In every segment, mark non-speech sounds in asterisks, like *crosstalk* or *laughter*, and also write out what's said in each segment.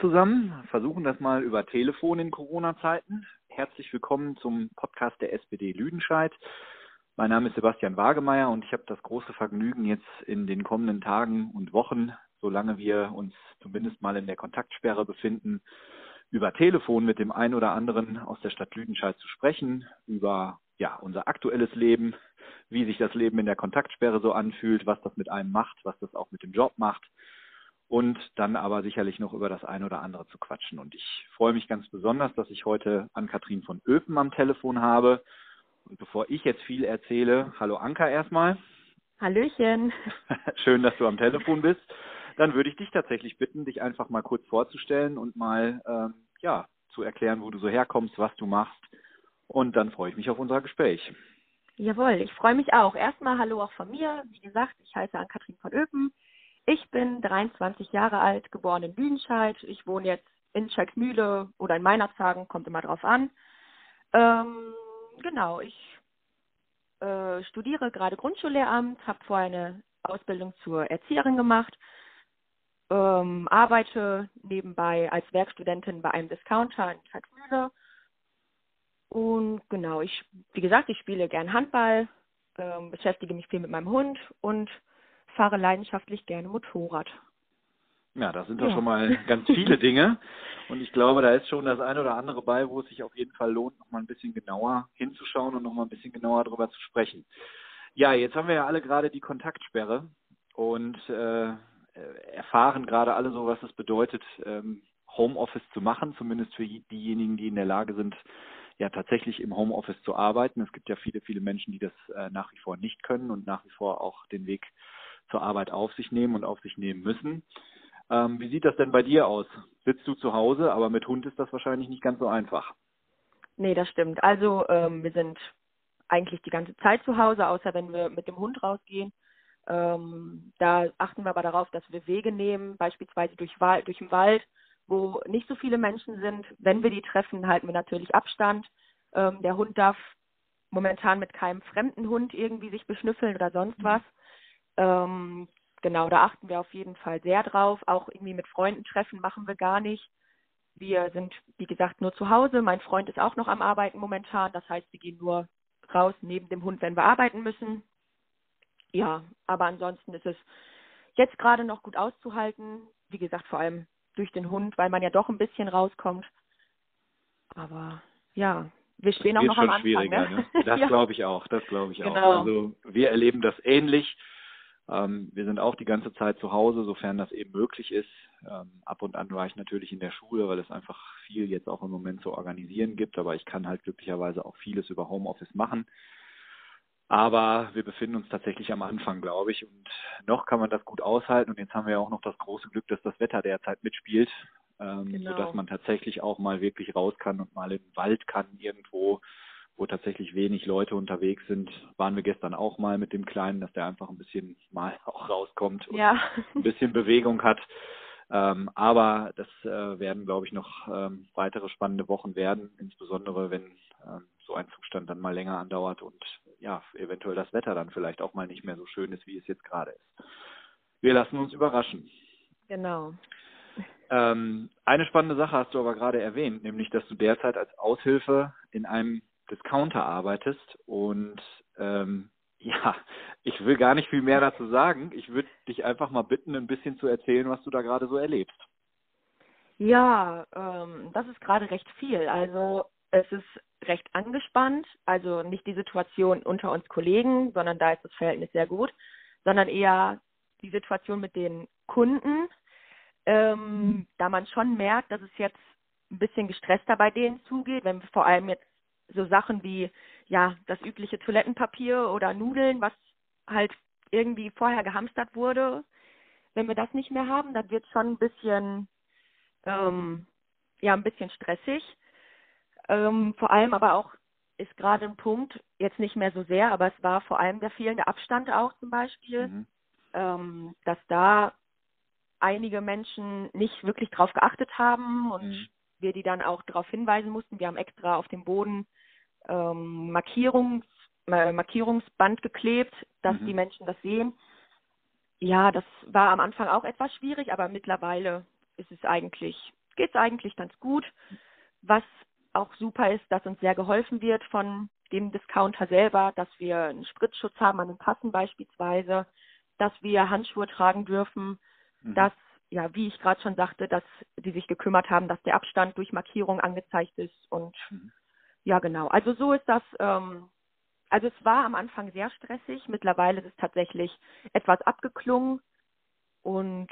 Zusammen, versuchen das mal über Telefon in Corona-Zeiten. Herzlich willkommen zum Podcast der SPD Lüdenscheid. Mein Name ist Sebastian Wagemeier und ich habe das große Vergnügen, jetzt in den kommenden Tagen und Wochen, solange wir uns zumindest mal in der Kontaktsperre befinden, über Telefon mit dem einen oder anderen aus der Stadt Lüdenscheid zu sprechen, über ja, unser aktuelles Leben, wie sich das Leben in der Kontaktsperre so anfühlt, was das mit einem macht, was das auch mit dem Job macht und dann aber sicherlich noch über das eine oder andere zu quatschen. Und ich freue mich ganz besonders, dass ich heute Ann-Kathrin von Öpen am Telefon habe. Und bevor ich jetzt viel erzähle, hallo Anka erstmal. Hallöchen. *laughs* Schön, dass du am Telefon bist. Dann würde ich dich tatsächlich bitten, dich einfach mal kurz vorzustellen und mal ähm, ja zu erklären, wo du so herkommst, was du machst. Und dann freue ich mich auf unser Gespräch. Jawohl, ich freue mich auch. Erstmal hallo auch von mir. Wie gesagt, ich heiße Ann-Kathrin von Öpen. Ich bin 23 Jahre alt, geboren in Lüdenscheid. Ich wohne jetzt in Scheckmühle oder in Meinerzhagen, kommt immer drauf an. Ähm, genau, ich äh, studiere gerade Grundschullehramt, habe vorher eine Ausbildung zur Erzieherin gemacht, ähm, arbeite nebenbei als Werkstudentin bei einem Discounter in Scheckmühle. Und genau, ich, wie gesagt, ich spiele gern Handball, ähm, beschäftige mich viel mit meinem Hund und fahre leidenschaftlich gerne Motorrad. Ja, das sind doch ja. schon mal ganz viele *laughs* Dinge. Und ich glaube, da ist schon das eine oder andere bei, wo es sich auf jeden Fall lohnt, noch mal ein bisschen genauer hinzuschauen und noch mal ein bisschen genauer darüber zu sprechen. Ja, jetzt haben wir ja alle gerade die Kontaktsperre und äh, erfahren gerade alle so, was es bedeutet, ähm, Homeoffice zu machen, zumindest für diejenigen, die in der Lage sind, ja tatsächlich im Homeoffice zu arbeiten. Es gibt ja viele, viele Menschen, die das äh, nach wie vor nicht können und nach wie vor auch den Weg zur Arbeit auf sich nehmen und auf sich nehmen müssen. Ähm, wie sieht das denn bei dir aus? Sitzt du zu Hause, aber mit Hund ist das wahrscheinlich nicht ganz so einfach. Nee, das stimmt. Also ähm, wir sind eigentlich die ganze Zeit zu Hause, außer wenn wir mit dem Hund rausgehen. Ähm, da achten wir aber darauf, dass wir Wege nehmen, beispielsweise durch, durch den Wald, wo nicht so viele Menschen sind. Wenn wir die treffen, halten wir natürlich Abstand. Ähm, der Hund darf momentan mit keinem fremden Hund irgendwie sich beschnüffeln oder sonst mhm. was. Ähm, genau, da achten wir auf jeden Fall sehr drauf. Auch irgendwie mit Freunden treffen machen wir gar nicht. Wir sind, wie gesagt, nur zu Hause. Mein Freund ist auch noch am Arbeiten momentan. Das heißt, wir gehen nur raus neben dem Hund, wenn wir arbeiten müssen. Ja, aber ansonsten ist es jetzt gerade noch gut auszuhalten. Wie gesagt, vor allem durch den Hund, weil man ja doch ein bisschen rauskommt. Aber ja, wir stehen auch noch am Anfang. Ne? ne? *laughs* Das ja. glaube ich auch, das glaube ich genau. auch. Also wir erleben das ähnlich. Ähm, wir sind auch die ganze Zeit zu Hause, sofern das eben möglich ist. Ähm, ab und an war ich natürlich in der Schule, weil es einfach viel jetzt auch im Moment zu organisieren gibt, aber ich kann halt glücklicherweise auch vieles über Homeoffice machen. Aber wir befinden uns tatsächlich am Anfang, glaube ich, und noch kann man das gut aushalten. Und jetzt haben wir ja auch noch das große Glück, dass das Wetter derzeit mitspielt, ähm, genau. sodass man tatsächlich auch mal wirklich raus kann und mal in den Wald kann irgendwo wo tatsächlich wenig Leute unterwegs sind, waren wir gestern auch mal mit dem Kleinen, dass der einfach ein bisschen mal *laughs* auch rauskommt und ja. ein bisschen Bewegung hat. Ähm, aber das äh, werden, glaube ich, noch ähm, weitere spannende Wochen werden, insbesondere wenn ähm, so ein Zustand dann mal länger andauert und ja, eventuell das Wetter dann vielleicht auch mal nicht mehr so schön ist, wie es jetzt gerade ist. Wir lassen uns überraschen. Genau. Ähm, eine spannende Sache hast du aber gerade erwähnt, nämlich dass du derzeit als Aushilfe in einem Discounter arbeitest. Und ähm, *laughs* ja, ich will gar nicht viel mehr dazu sagen. Ich würde dich einfach mal bitten, ein bisschen zu erzählen, was du da gerade so erlebst. Ja, ähm, das ist gerade recht viel. Also es ist recht angespannt. Also nicht die Situation unter uns Kollegen, sondern da ist das Verhältnis sehr gut, sondern eher die Situation mit den Kunden. Ähm, mhm. da man schon merkt, dass es jetzt ein bisschen gestresster bei denen zugeht, wenn wir vor allem jetzt so Sachen wie ja das übliche Toilettenpapier oder Nudeln, was halt irgendwie vorher gehamstert wurde. Wenn wir das nicht mehr haben, dann wird schon ein bisschen ähm, ja ein bisschen stressig. Ähm, vor allem aber auch ist gerade ein Punkt, jetzt nicht mehr so sehr, aber es war vor allem der fehlende Abstand auch zum Beispiel, mhm. ähm, dass da einige Menschen nicht wirklich drauf geachtet haben und mhm. wir die dann auch darauf hinweisen mussten. Wir haben extra auf dem Boden ähm, Markierungs, äh, Markierungsband geklebt, dass mhm. die Menschen das sehen. Ja, das war am Anfang auch etwas schwierig, aber mittlerweile ist es eigentlich geht es eigentlich ganz gut. Was auch super ist, dass uns sehr geholfen wird von dem Discounter selber, dass wir einen Spritzschutz haben an den Kassen beispielsweise, dass wir Handschuhe tragen dürfen, mhm. dass, ja, wie ich gerade schon sagte, dass die sich gekümmert haben, dass der Abstand durch Markierung angezeigt ist und mhm. Ja, genau. Also so ist das, ähm, also es war am Anfang sehr stressig, mittlerweile ist es tatsächlich etwas abgeklungen und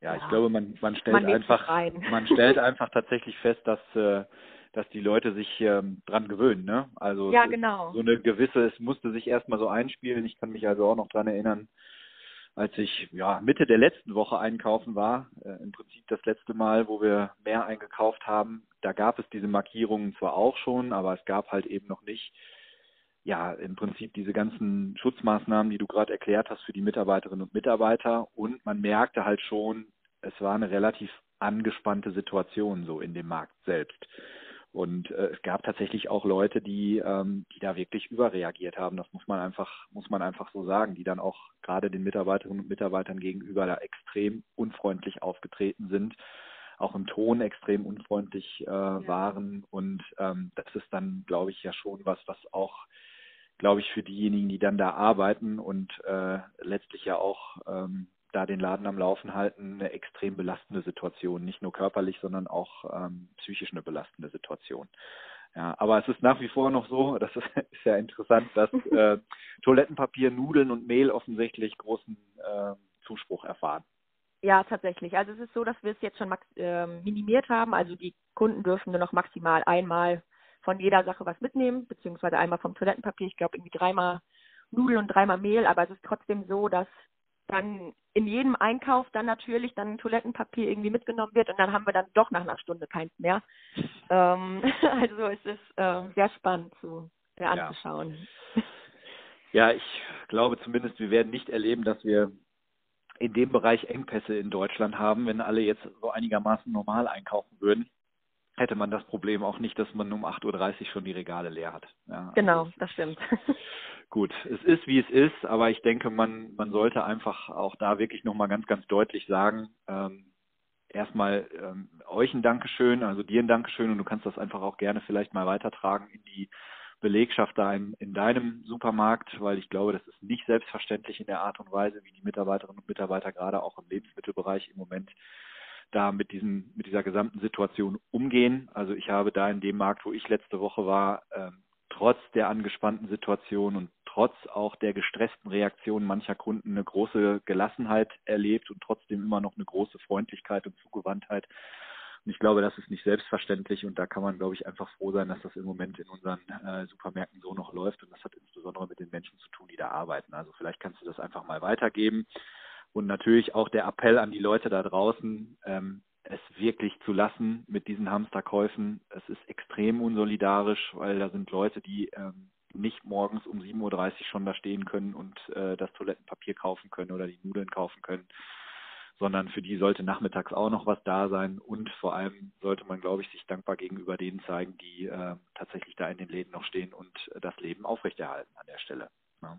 ja, ich glaube, man, man stellt man einfach, *laughs* man stellt *laughs* einfach tatsächlich fest, dass äh, dass die Leute sich ähm, dran gewöhnen. Ne? Also ja, genau. so eine gewisse, es musste sich erstmal so einspielen. Ich kann mich also auch noch dran erinnern, als ich ja Mitte der letzten Woche einkaufen war, äh, im Prinzip das letzte Mal, wo wir mehr eingekauft haben, da gab es diese Markierungen zwar auch schon, aber es gab halt eben noch nicht ja, im Prinzip diese ganzen Schutzmaßnahmen, die du gerade erklärt hast für die Mitarbeiterinnen und Mitarbeiter. Und man merkte halt schon, es war eine relativ angespannte Situation so in dem Markt selbst. Und äh, es gab tatsächlich auch Leute, die, ähm, die da wirklich überreagiert haben. Das muss man einfach, muss man einfach so sagen, die dann auch gerade den Mitarbeiterinnen und Mitarbeitern gegenüber da extrem unfreundlich aufgetreten sind, auch im Ton extrem unfreundlich äh, ja. waren. Und ähm, das ist dann, glaube ich, ja schon was, was auch, glaube ich, für diejenigen, die dann da arbeiten und äh, letztlich ja auch ähm, da den Laden am Laufen halten, eine extrem belastende Situation. Nicht nur körperlich, sondern auch ähm, psychisch eine belastende Situation. Ja, aber es ist nach wie vor noch so, *laughs* das ist, ist ja interessant, dass *laughs* äh, Toilettenpapier, Nudeln und Mehl offensichtlich großen äh, Zuspruch erfahren. Ja, tatsächlich. Also es ist so, dass wir es jetzt schon äh, minimiert haben. Also die Kunden dürfen nur noch maximal einmal von jeder Sache was mitnehmen, beziehungsweise einmal vom Toilettenpapier. Ich glaube irgendwie dreimal Nudeln und dreimal Mehl, aber es ist trotzdem so, dass dann in jedem Einkauf dann natürlich dann Toilettenpapier irgendwie mitgenommen wird und dann haben wir dann doch nach einer Stunde keins mehr. Ähm, *laughs* also es ist äh, sehr spannend zu äh, anzuschauen. Ja. ja, ich glaube zumindest, wir werden nicht erleben, dass wir in dem Bereich Engpässe in Deutschland haben, wenn alle jetzt so einigermaßen normal einkaufen würden hätte man das Problem auch nicht, dass man um 8.30 Uhr schon die Regale leer hat. Ja, genau, also das stimmt. *laughs* Gut, es ist wie es ist, aber ich denke, man, man sollte einfach auch da wirklich nochmal ganz, ganz deutlich sagen, ähm, erstmal ähm, euch ein Dankeschön, also dir ein Dankeschön und du kannst das einfach auch gerne vielleicht mal weitertragen in die Belegschaft da in, in deinem Supermarkt, weil ich glaube, das ist nicht selbstverständlich in der Art und Weise, wie die Mitarbeiterinnen und Mitarbeiter gerade auch im Lebensmittelbereich im Moment da mit diesem, mit dieser gesamten Situation umgehen. Also ich habe da in dem Markt, wo ich letzte Woche war, ähm, trotz der angespannten Situation und trotz auch der gestressten Reaktion mancher Kunden eine große Gelassenheit erlebt und trotzdem immer noch eine große Freundlichkeit und Zugewandtheit. Und ich glaube, das ist nicht selbstverständlich und da kann man, glaube ich, einfach froh sein, dass das im Moment in unseren äh, Supermärkten so noch läuft und das hat insbesondere mit den Menschen zu tun, die da arbeiten. Also vielleicht kannst du das einfach mal weitergeben. Und natürlich auch der Appell an die Leute da draußen, ähm, es wirklich zu lassen mit diesen Hamsterkäufen. Es ist extrem unsolidarisch, weil da sind Leute, die ähm, nicht morgens um 7.30 Uhr schon da stehen können und äh, das Toilettenpapier kaufen können oder die Nudeln kaufen können, sondern für die sollte nachmittags auch noch was da sein und vor allem sollte man, glaube ich, sich dankbar gegenüber denen zeigen, die äh, tatsächlich da in den Läden noch stehen und äh, das Leben aufrechterhalten an der Stelle. Ja.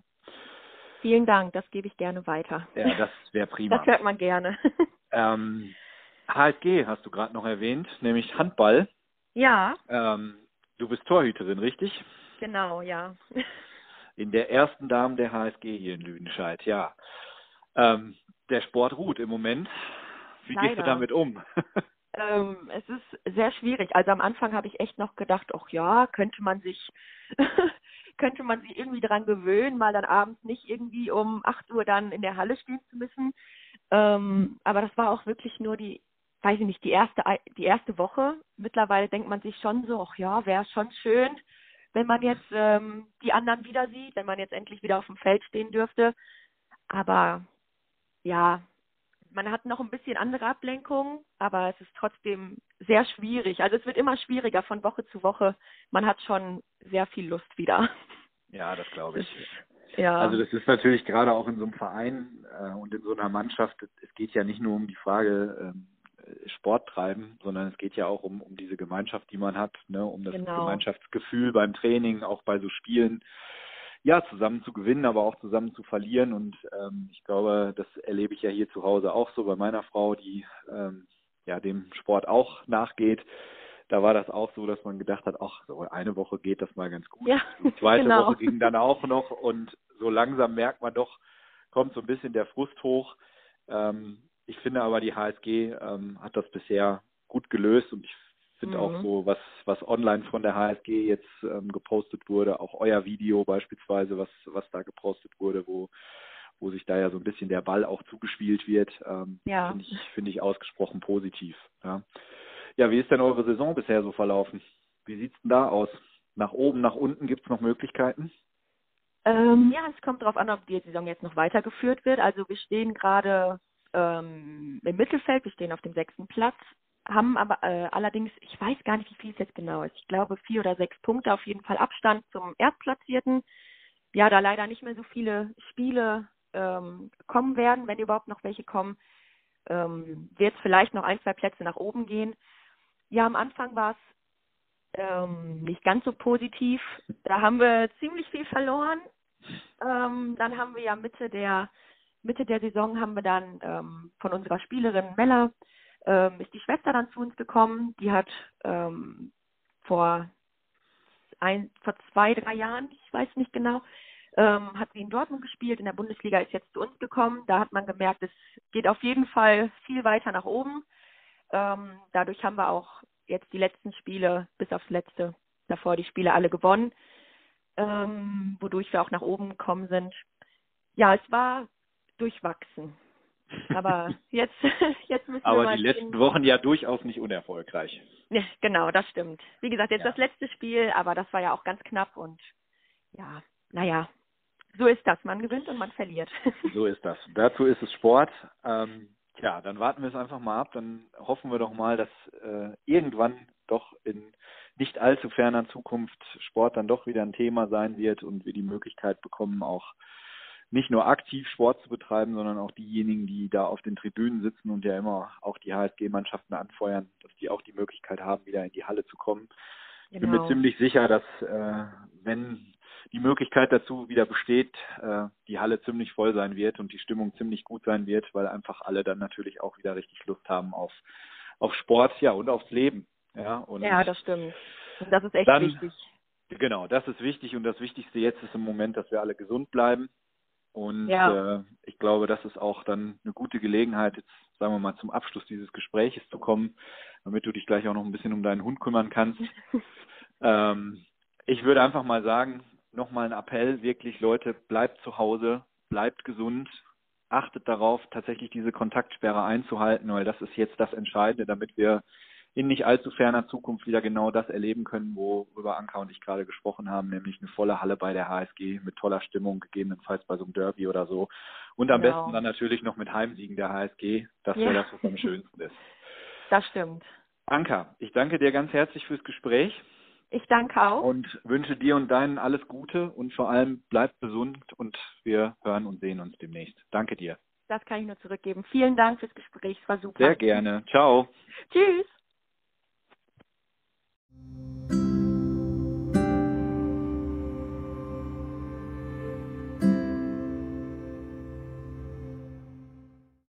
Vielen Dank, das gebe ich gerne weiter. Ja, das wäre prima. Das hört man gerne. *laughs* Ähm, HSG hast du gerade noch erwähnt, nämlich Handball. Ja. Ähm, du bist Torhüterin, richtig? Genau, ja. In der ersten Dame der HSG hier in Lüdenscheid, ja. Ähm, der Sport ruht im Moment. Wie Leider. gehst du damit um? *laughs* ähm, es ist sehr schwierig. Also am Anfang habe ich echt noch gedacht, ach ja, könnte man sich *laughs* könnte man sich irgendwie daran gewöhnen, mal dann abends nicht irgendwie um 8 Uhr dann in der Halle stehen zu müssen. Ähm, aber das war auch wirklich nur die, weiß ich nicht, die erste, die erste Woche. Mittlerweile denkt man sich schon so, ach ja, wäre schon schön, wenn man jetzt ähm, die anderen wieder sieht, wenn man jetzt endlich wieder auf dem Feld stehen dürfte. Aber ja, man hat noch ein bisschen andere Ablenkungen, aber es ist trotzdem sehr schwierig. Also es wird immer schwieriger von Woche zu Woche. Man hat schon sehr viel Lust wieder. Ja, das glaube ich. Ja. Also das ist natürlich gerade auch in so einem Verein äh, und in so einer Mannschaft, es geht ja nicht nur um die Frage ähm, Sport treiben, sondern es geht ja auch um, um diese Gemeinschaft, die man hat, ne, um das genau. Gemeinschaftsgefühl beim Training, auch bei so Spielen, ja, zusammen zu gewinnen, aber auch zusammen zu verlieren. Und ähm, ich glaube, das erlebe ich ja hier zu Hause auch so bei meiner Frau, die ähm, ja dem Sport auch nachgeht. Da war das auch so, dass man gedacht hat, ach, so eine Woche geht das mal ganz gut. Ja, *laughs* Die zweite genau. Woche ging dann auch noch und so langsam merkt man doch, kommt so ein bisschen der Frust hoch. Ähm, ich finde aber, die HSG ähm, hat das bisher gut gelöst und ich finde mhm. auch so, was, was online von der HSG jetzt ähm, gepostet wurde, auch euer Video beispielsweise, was, was da gepostet wurde, wo, wo sich da ja so ein bisschen der Ball auch zugespielt wird, ähm, ja. finde ich, finde ich ausgesprochen positiv. Ja. ja, wie ist denn eure Saison bisher so verlaufen? Wie sieht's denn da aus? Nach oben, nach unten gibt's noch Möglichkeiten? Ähm, ja, es kommt darauf an, ob die Saison jetzt noch weitergeführt wird. Also wir stehen gerade ähm, im Mittelfeld, wir stehen auf dem sechsten Platz, haben aber äh, allerdings, ich weiß gar nicht, wie viel es jetzt genau ist. Ich glaube vier oder sechs Punkte auf jeden Fall Abstand zum Erstplatzierten. Ja, da leider nicht mehr so viele Spiele ähm, kommen werden, wenn überhaupt noch welche kommen, ähm, wird es vielleicht noch ein, zwei Plätze nach oben gehen. Ja, am Anfang war es ähm, nicht ganz so positiv. Da haben wir ziemlich viel verloren. Ähm, dann haben wir ja Mitte der Mitte der Saison haben wir dann ähm, von unserer Spielerin Mella ähm, ist die Schwester dann zu uns gekommen. Die hat ähm, vor ein, vor zwei, drei Jahren, ich weiß nicht genau, ähm, hat sie in Dortmund gespielt, in der Bundesliga ist jetzt zu uns gekommen. Da hat man gemerkt, es geht auf jeden Fall viel weiter nach oben. Ähm, dadurch haben wir auch jetzt die letzten Spiele, bis aufs letzte, davor die Spiele alle gewonnen, ähm, wodurch wir auch nach oben gekommen sind. Ja, es war durchwachsen. Aber jetzt, *laughs* jetzt müssen Aber wir mal die letzten sehen. Wochen ja durchaus nicht unerfolgreich. Ja, genau, das stimmt. Wie gesagt, jetzt ja. das letzte Spiel, aber das war ja auch ganz knapp und ja, naja, so ist das. Man gewinnt und man verliert. *laughs* So ist das. Dazu ist es Sport. Ähm, tja, dann warten wir es einfach mal ab. Dann hoffen wir doch mal, dass äh, irgendwann doch in nicht allzu ferner Zukunft Sport dann doch wieder ein Thema sein wird und wir die Möglichkeit bekommen, auch nicht nur aktiv Sport zu betreiben, sondern auch diejenigen, die da auf den Tribünen sitzen und ja immer auch die HSG-Mannschaften anfeuern, dass die auch die Möglichkeit haben, wieder in die Halle zu kommen. Genau. Ich bin mir genau. ziemlich sicher, dass äh, wenn die Möglichkeit dazu wieder besteht, äh, die Halle ziemlich voll sein wird und die Stimmung ziemlich gut sein wird, weil einfach alle dann natürlich auch wieder richtig Lust haben auf, auf Sport, ja, und aufs Leben. Ja, und ja das stimmt. Und das ist echt dann, wichtig. Genau, das ist wichtig und das Wichtigste jetzt ist im Moment, dass wir alle gesund bleiben. Und ja. äh, ich glaube, das ist auch dann eine gute Gelegenheit, jetzt sagen wir mal zum Abschluss dieses Gespräches zu kommen, damit du dich gleich auch noch ein bisschen um deinen Hund kümmern kannst. *laughs* ähm, ich würde einfach mal sagen, nochmal ein Appell, wirklich Leute, bleibt zu Hause, bleibt gesund, achtet darauf, tatsächlich diese Kontaktsperre einzuhalten, weil das ist jetzt das Entscheidende, damit wir in nicht allzu ferner Zukunft wieder genau das erleben können, worüber Anka und ich gerade gesprochen haben, nämlich eine volle Halle bei der HSG mit toller Stimmung, gegebenenfalls bei so einem Derby oder so. Und am genau. besten dann natürlich noch mit Heimsiegen der HSG. Das wäre ja. das, was am schönsten ist. *laughs* Das stimmt. Anka, ich danke dir ganz herzlich fürs Gespräch. Ich danke auch. Und wünsche dir und deinen alles Gute und vor allem bleib gesund und wir hören und sehen uns demnächst. Danke dir. Das kann ich nur zurückgeben. Vielen Dank fürs Gespräch. Es war super. Sehr gerne. Ciao. Tschüss.